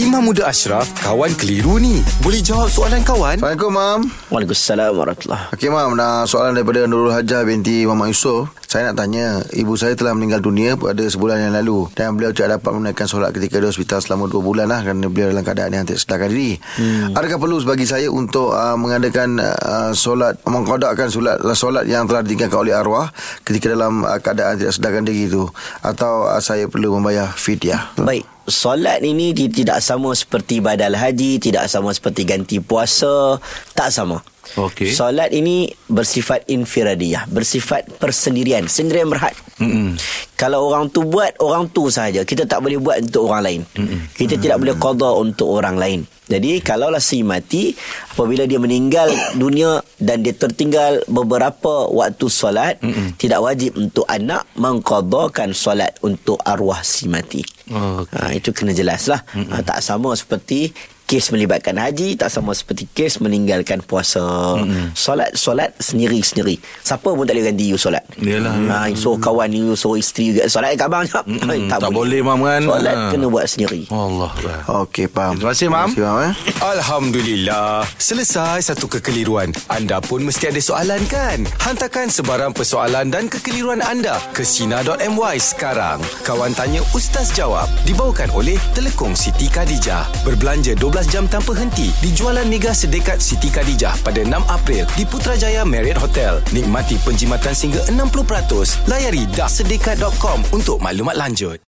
Imam Muda Ashraf, kawan keliru ni. Boleh jawab soalan kawan? Assalamualaikum, Mam. Waalaikumsalam warahmatullahi Okey, Mam. Nah, soalan daripada Nurul Hajah binti Muhammad Yusof. Saya nak tanya, ibu saya telah meninggal dunia pada sebulan yang lalu. Dan beliau tidak dapat menunaikan solat ketika di hospital selama dua bulan lah kerana beliau dalam keadaan yang tidak sedarkan diri. Hmm. Adakah perlu bagi saya untuk uh, mengadakan uh, solat, mengkodakkan solat, solat yang telah ditinggalkan oleh arwah ketika dalam uh, keadaan tidak sedarkan diri itu? Atau uh, saya perlu membayar fidyah? Baik Solat ini tidak sama seperti badal haji Tidak sama seperti ganti puasa Tak sama Okey. Solat ini bersifat infiradiyah Bersifat persendirian Sendirian berhad Mm-mm. Kalau orang tu buat Orang tu sahaja Kita tak boleh buat untuk orang lain Mm-mm. Kita Mm-mm. tidak boleh qada untuk orang lain Jadi kalaulah si mati Apabila dia meninggal dunia Dan dia tertinggal beberapa waktu solat Mm-mm. Tidak wajib untuk anak Mengqadakan solat Untuk arwah si mati Oh, okay. ha, Itu kena jelas lah ha, Tak sama seperti kes melibatkan haji tak sama seperti kes meninggalkan puasa. Mm-hmm. Solat solat sendiri-sendiri. Siapa pun tak boleh ganti you solat. Yalah. Ha, so kawan you so isteri juga solat kat abang jap. Mm-hmm. Tak, tak boleh mam kan. Solat ha. kena buat sendiri. Allah. Okey, faham. Terima kasih, Mam. Terima kasih, Mam. Eh. Alhamdulillah. Selesai satu kekeliruan. Anda pun mesti ada soalan kan? Hantarkan sebarang persoalan dan kekeliruan anda ke Sina.my sekarang. Kawan tanya Ustaz jawab. Dibawakan oleh Telekong Siti Khadijah. Berbelanja 12 jam tanpa henti di jualan mega sedekat Siti Khadijah pada 6 April di Putrajaya Marriott Hotel. Nikmati penjimatan sehingga 60%. Layari dahsedekat.com untuk maklumat lanjut.